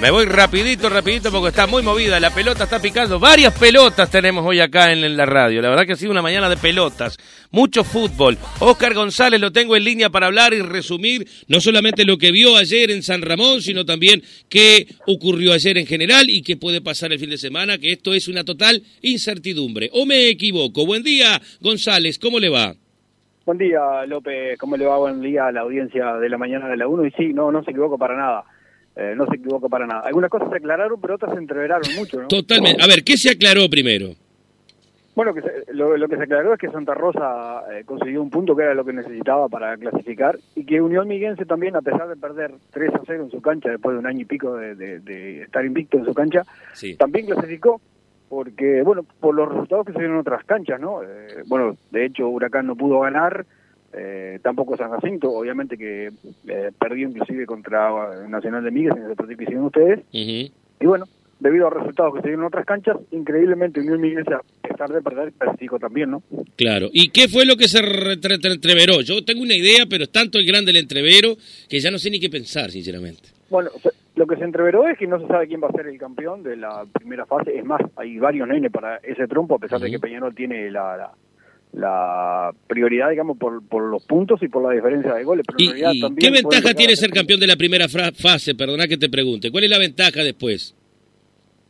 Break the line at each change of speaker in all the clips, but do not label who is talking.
Me voy rapidito, rapidito porque está muy movida, la pelota está picando. Varias pelotas tenemos hoy acá en, la radio. La verdad que ha sido una mañana de pelotas, mucho fútbol. Oscar González lo tengo en línea para hablar y resumir no solamente lo que vio ayer en San Ramón, sino también qué ocurrió ayer en general y qué puede pasar el fin de semana, que esto es una total incertidumbre. ¿O me equivoco? Buen día, González, ¿cómo le va?
Buen día, López, ¿cómo le va? Buen día a la audiencia de la mañana de la 1. Y sí, no, no se equivoco para nada. Eh, no se equivoca para nada. Algunas cosas se aclararon, pero otras se entreveraron mucho, ¿no?
Totalmente. A ver, ¿qué se aclaró primero?
Bueno, que lo, que se aclaró es que Santa Rosa eh, consiguió un punto que era lo que necesitaba para clasificar y que Unión Miguense también, a pesar de perder 3 a 0 en su cancha después de un año y pico de, estar invicto en su cancha, también clasificó porque, bueno, por los resultados que se dieron en otras canchas, ¿no? Eh, bueno, de hecho Huracán no pudo ganar, eh, tampoco San Jacinto, obviamente que eh, perdió inclusive contra Nacional de Miguel en el partido que hicieron ustedes. Y bueno, debido a resultados que se dieron en otras canchas, increíblemente Unión Miguel, a pesar de perder, clasificó también, ¿no?
Claro. ¿Y qué fue lo que se entreveró? Yo tengo una idea, pero es tanto el grande el entrevero que ya no sé ni qué pensar, sinceramente.
Bueno, lo que se entreveró es que no se sabe quién va a ser el campeón de la primera fase. Es más, hay varios nenes para ese trompo, a pesar de que Peñarol tiene la la prioridad, digamos, por, por los puntos y por la diferencia de goles.
¿Y, qué ventaja tiene ser campeón de la primera fase? Perdona que te pregunte. ¿Cuál es la ventaja después?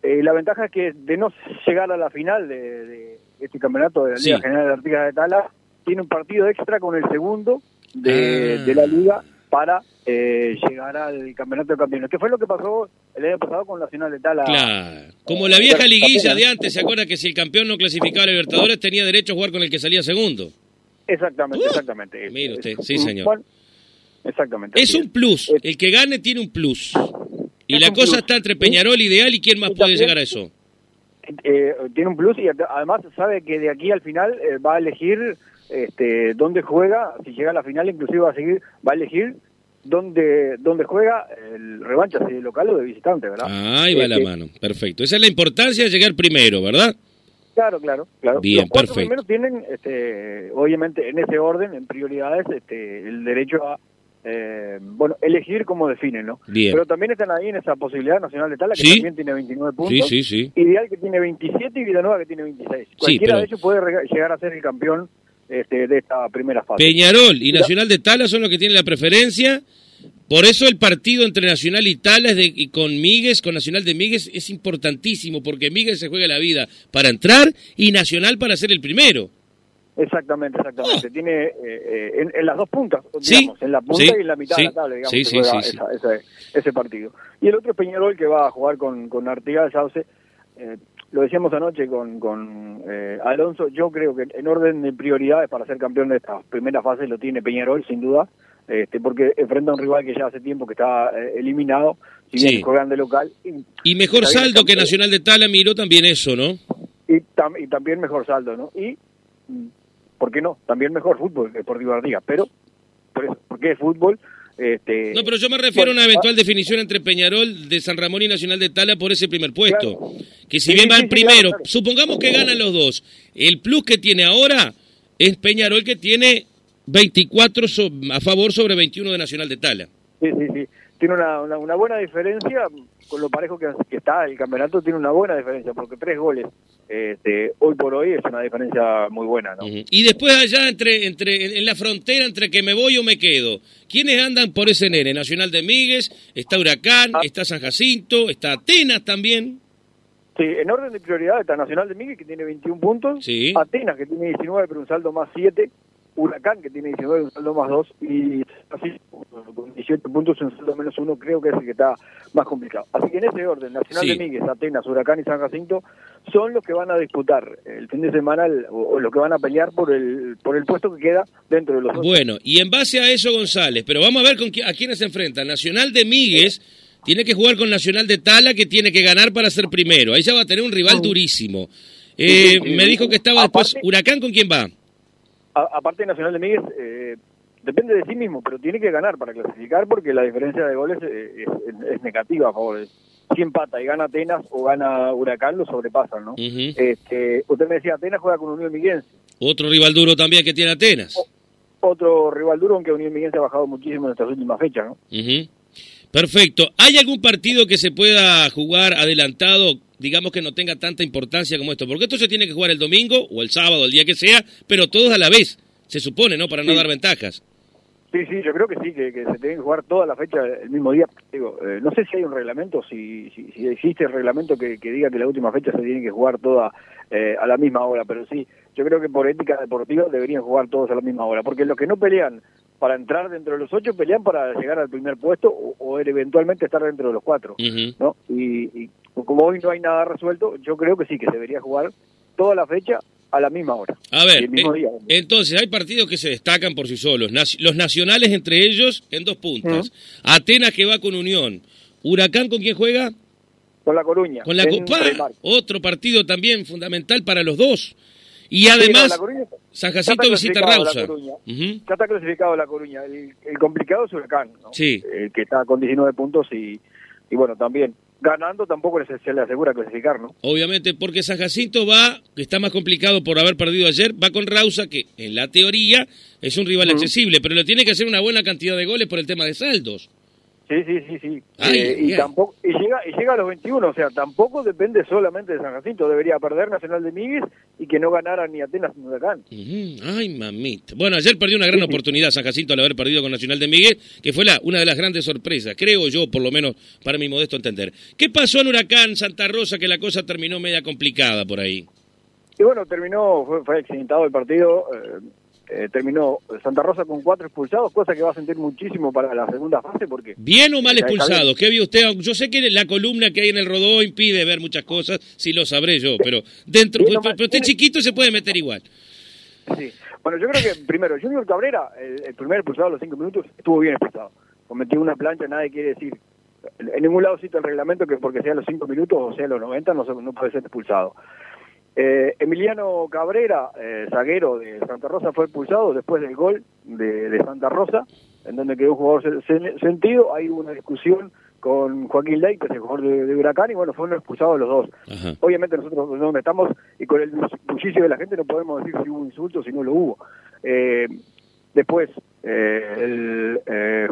Eh, la ventaja es que de no llegar a la final de, este campeonato de la Liga General de Artigas de Tala, tiene un partido extra con el segundo de, ah. de la Liga para eh, llegar al campeonato de campeones. ¿Qué fue lo que pasó el año pasado con Nacional de Tala?
Claro. Como la vieja liguilla de antes, ¿se acuerda que si el campeón no clasificaba a Libertadores tenía derecho a jugar con el que salía segundo?
Exactamente, uh, exactamente.
Mire usted, sí señor.
exactamente.
Es un plus, el que gane tiene un plus. Y la cosa está entre Peñarol Ideal y quién más puede llegar a eso.
Eh, tiene un plus y además sabe que de aquí al final eh, va a elegir este, dónde juega, si llega a la final inclusive va a seguir, va a elegir dónde, dónde juega el revancha, si de local o de visitante, ¿verdad?
ahí va la este, mano, perfecto. Esa es la importancia de llegar primero, ¿verdad?
Claro, claro, claro.
Bien,
Los
perfecto.
primeros tienen, este, obviamente, en ese orden, en prioridades, este, el derecho a eh, bueno, elegir cómo definen, ¿no?
Bien.
Pero también están ahí en esa posibilidad Nacional de Tala, que también tiene 29 puntos.
Sí, sí, sí.
Ideal que tiene 27 y Villanueva que tiene 26. Cualquiera de ellos puede llegar a ser el campeón este, de esta primera fase.
Peñarol y Nacional de Tala son los que tienen la preferencia. Por eso el partido entre Nacional y Tala de, y con Míguez, con Nacional de Míguez, es importantísimo, porque Míguez se juega la vida para entrar y Nacional para ser el primero.
Exactamente, exactamente. Oh. Tiene eh, eh, en, las dos puntas, digamos, en la punta y en la mitad de la tabla, digamos, ese, ese, partido. Y el otro es Peñarol que va a jugar con, con Artigas Sauce. Eh, lo decíamos anoche con, con eh, Alonso, yo creo que en orden de prioridades para ser campeón de esta primera fase lo tiene Peñarol, sin duda, este, porque enfrenta a un rival que ya hace tiempo que está eh, eliminado, si bien juegan de local.
Y, mejor saldo que Nacional de Tala miró también eso, ¿no?
Y, y también mejor saldo, ¿no? Y, ¿por qué no? También mejor fútbol que Deportivo Ardía, pero, por eso, porque es fútbol este,
no, pero yo me refiero a una eventual ah, definición entre Peñarol de San Ramón y Nacional de Tala por ese primer puesto. Que si bien va el primero, supongamos que ganan los dos, el plus que tiene ahora es Peñarol que tiene 24 a favor sobre 21 de Nacional de Tala.
Sí, sí, sí. Tiene una, una buena diferencia con lo parejo que, está el campeonato, tiene una buena diferencia, porque tres goles este, hoy por hoy es una diferencia muy buena. ¿no?
Y después allá, entre, entre, en la frontera, entre que me voy o me quedo, ¿quiénes andan por ese nene? Nacional de Migues, está Huracán, ah. está San Jacinto, está Atenas también.
Sí, en orden de prioridad está Nacional de Migues, que tiene 21 puntos, Atenas, que tiene 19, pero un saldo más 7, Huracán, que tiene 19, un saldo más 2, y así, con 18 puntos, un saldo menos 1, creo que es el que está más complicado. Así que en ese orden, Nacional de Migues, Atenas, Huracán y San Jacinto son los que van a disputar el fin de semana o, los que van a pelear por el por el puesto que queda dentro de los dos.
Bueno, y en base a eso, González, pero vamos a ver con a quiénes se enfrentan. Nacional de Migues tiene que jugar con Nacional de Tala, que tiene que ganar para ser primero. Ahí ya va a tener un rival durísimo. Eh, me dijo que estaba después. ¿Huracán con quién va?
Aparte Nacional de Miguel, eh, depende de sí mismo, pero tiene que ganar para clasificar porque la diferencia de goles eh, es, negativa a favor si empata y gana Atenas o gana Huracán, lo sobrepasan, ¿no? este, usted me decía, Atenas juega con Unión Miguel.
Otro rival duro también que tiene Atenas.
otro rival duro, aunque Unión Miguel se ha bajado muchísimo en estas últimas fechas, ¿no?
Perfecto. ¿Hay algún partido que se pueda jugar adelantado, digamos que no tenga tanta importancia como esto? Porque esto se tiene que jugar el domingo o el sábado, el día que sea, pero todos a la vez, se supone, ¿no? Para no dar ventajas.
Sí, sí, yo creo que sí, que, se tienen que jugar toda la fecha el mismo día. Digo, eh, no sé si hay un reglamento, si, si, existe el reglamento que, diga que la última fecha se tiene que jugar toda eh, a la misma hora, pero sí, yo creo que por ética deportiva deberían jugar todos a la misma hora, porque los que no pelean para entrar dentro de los ocho pelean para llegar al primer puesto o, eventualmente estar dentro de los cuatro, ¿no? Y, y como hoy no hay nada resuelto, yo creo que sí, que debería jugar toda la fecha a la misma hora.
A ver, eh, entonces hay partidos que se destacan por sí solos. los nacionales entre ellos en dos puntas. Atenas que va con Unión. Huracán con quién juega?
Con la Coruña.
Con la Copa. Otro partido también fundamental para los dos. Y además, San Jacinto visita Rausa.
Ya está clasificado la Coruña. El, complicado es Huracán, ¿no? Sí. Eh, que está con 19 puntos y, y bueno, también ganando tampoco se le asegura clasificar, ¿no?
Obviamente, porque San Jacinto va, que está más complicado por haber perdido ayer, va con Rausa, que en la teoría es un rival accesible, pero le tiene que hacer una buena cantidad de goles por el tema de saldos.
Sí, sí, sí, sí. Eh, y, tampoco, y, llega, y llega a los 21, o sea, tampoco depende solamente de San Jacinto. Debería perder Nacional de Miguel y que no ganara ni Atenas ni Huracán.
Ay, mamita. Bueno, ayer perdió una gran oportunidad San Jacinto al haber perdido con Nacional de Miguel, que fue la, una de las grandes sorpresas, creo yo, por lo menos para mi modesto entender. ¿Qué pasó en Huracán Santa Rosa que la cosa terminó media complicada por ahí?
Y bueno, terminó, fue, fue accidentado el partido. Eh, eh, terminó Santa Rosa con cuatro expulsados, cosa que va a sentir muchísimo para la segunda fase porque...
¿Bien o mal expulsados? ¿Qué vio usted? Yo sé que la columna que hay en el rodó impide ver muchas cosas, si lo sabré yo, pero dentro... pero, usted chiquito se puede meter igual.
Sí. Bueno, yo creo que primero, Junior Cabrera, el, primer expulsado a los cinco minutos, estuvo bien expulsado. Cometió una plancha, nadie quiere decir... En ningún lado cita el reglamento que porque sea los cinco minutos o sea los 90 no, no puede ser expulsado. Eh, Emiliano Cabrera, eh, zaguero de Santa Rosa, fue expulsado después del gol de, Santa Rosa, en donde quedó un jugador sentido. Hay una discusión con Joaquín Ley, que es el jugador de, Huracán, y bueno, fueron expulsados los dos. Obviamente nosotros donde estamos y con el bullicio de la gente no podemos decir si hubo insultos, si no lo hubo. Eh, después, el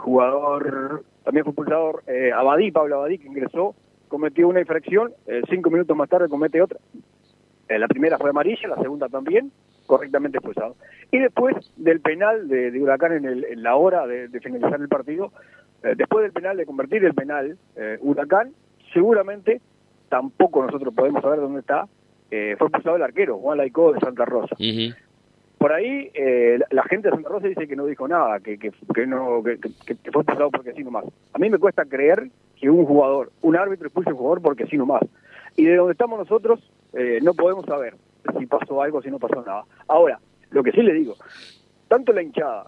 jugador, también fue expulsado Abadí, Pablo Abadí, que ingresó, cometió una infracción, cinco minutos más tarde comete otra. Eh, la primera fue amarilla, la segunda también, correctamente expulsado. Y después del penal de, Huracán en, la hora de, finalizar el partido, eh, después del penal, de convertir el penal eh, Huracán, seguramente tampoco nosotros podemos saber dónde está, fue expulsado el arquero, Juan Laicó de Santa Rosa. Por ahí la gente de Santa Rosa dice que no dijo nada, que, que, no, que, fue expulsado porque sí nomás. A mí me cuesta creer que un jugador, un árbitro expulse a un jugador porque sí nomás. Y de donde estamos nosotros eh, no podemos saber si pasó algo, si no pasó nada. Ahora, lo que sí le digo, tanto la hinchada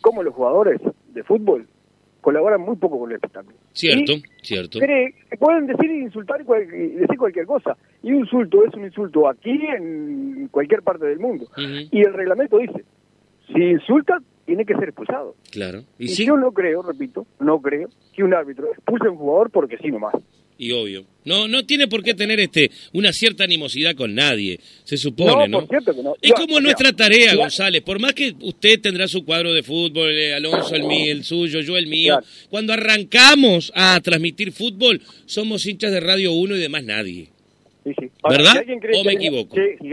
como los jugadores de fútbol colaboran muy poco con el espectáculo.
Cierto, cierto.
pueden decir insultar y decir cualquier cosa. Y un insulto es un insulto aquí en cualquier parte del mundo. Y el reglamento dice, si insulta, tiene que ser expulsado.
Claro.
Y, yo no creo, repito, no creo que un árbitro expulse a un jugador porque sí nomás
y obvio. No, no tiene por qué tener este una cierta animosidad con nadie, se supone, ¿no? Es como nuestra tarea, González. Por más que usted tendrá su cuadro de fútbol, eh, Alonso el mío, el suyo, yo el mío. Cuando arrancamos a transmitir fútbol, somos hinchas de Radio 1 y demás nadie. ¿Verdad? ¿O me equivoco?
si,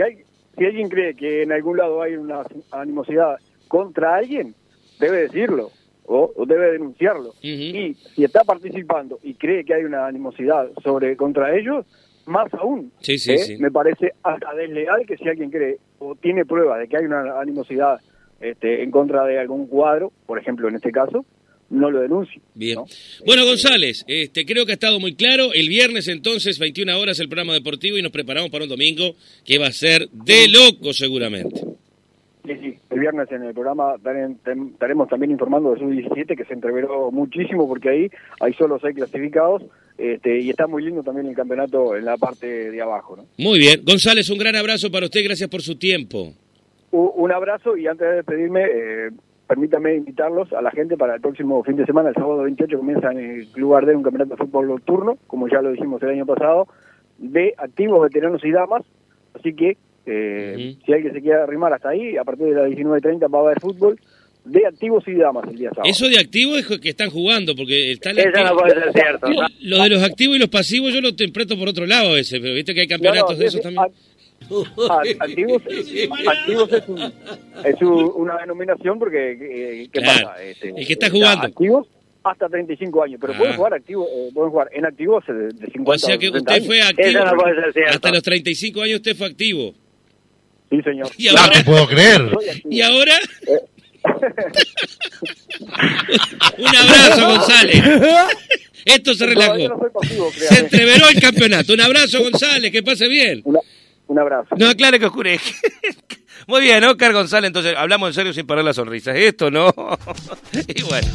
si alguien cree que en algún lado hay una animosidad contra alguien, debe decirlo o, debe denunciarlo. Y si está participando y cree que hay una animosidad sobre contra ellos, más aún, ¿eh? me parece hasta desleal que si alguien cree o tiene pruebas de que hay una animosidad este, en contra de algún cuadro, por ejemplo en este caso, no lo denuncie.
Bien. Bueno, González, este, creo que ha estado muy claro. El viernes entonces, 21 horas, el programa deportivo y nos preparamos para un domingo que va a ser de loco seguramente.
Sí, sí, el viernes en el programa estaremos también informando de su 17 que se entreveró muchísimo porque ahí hay solo seis clasificados este, y está muy lindo también el campeonato en la parte de abajo. ¿no?
Muy bien, González, un gran abrazo para usted, gracias por su tiempo.
Un abrazo y antes de despedirme, eh, permítame invitarlos a la gente para el próximo fin de semana, el sábado 28 comienza en el Club Ardén un campeonato de fútbol nocturno, como ya lo dijimos el año pasado, de activos, veteranos y damas, así que eh, Si alguien se quiere arrimar hasta ahí, a partir de las 19.30 va a haber fútbol. de activos y damas el día sábado.
Eso de activos es que están jugando, porque está
Eso no puede ser cierto.
Lo, lo de los activos y los pasivos yo lo interpreto por otro lado veces, pero viste que hay campeonatos
No, no,
de esos también.
a- a- activos, activos es, un- es un- una denominación porque, eh, ¿qué
Claro,
pasa? Este,
el que está jugando.
Activos hasta 35 años, pero
Ah.
pueden jugar activos, eh, pueden jugar en activos eh, de, de 50
O sea que
60
usted
años.
fue activo.
No.
Hasta los 35 años usted fue activo.
Sí, señor.
Y
No
ahora,
te puedo creer.
Y ahora
Eh.
un abrazo, González. Esto se relajó.
no pasivo,
Se entreveró el campeonato. Un abrazo, González, que pase bien.
Una- un abrazo.
No, aclare que oscurece. Muy bien, Oscar González, entonces hablamos en serio sin parar las sonrisas. Esto no. y bueno.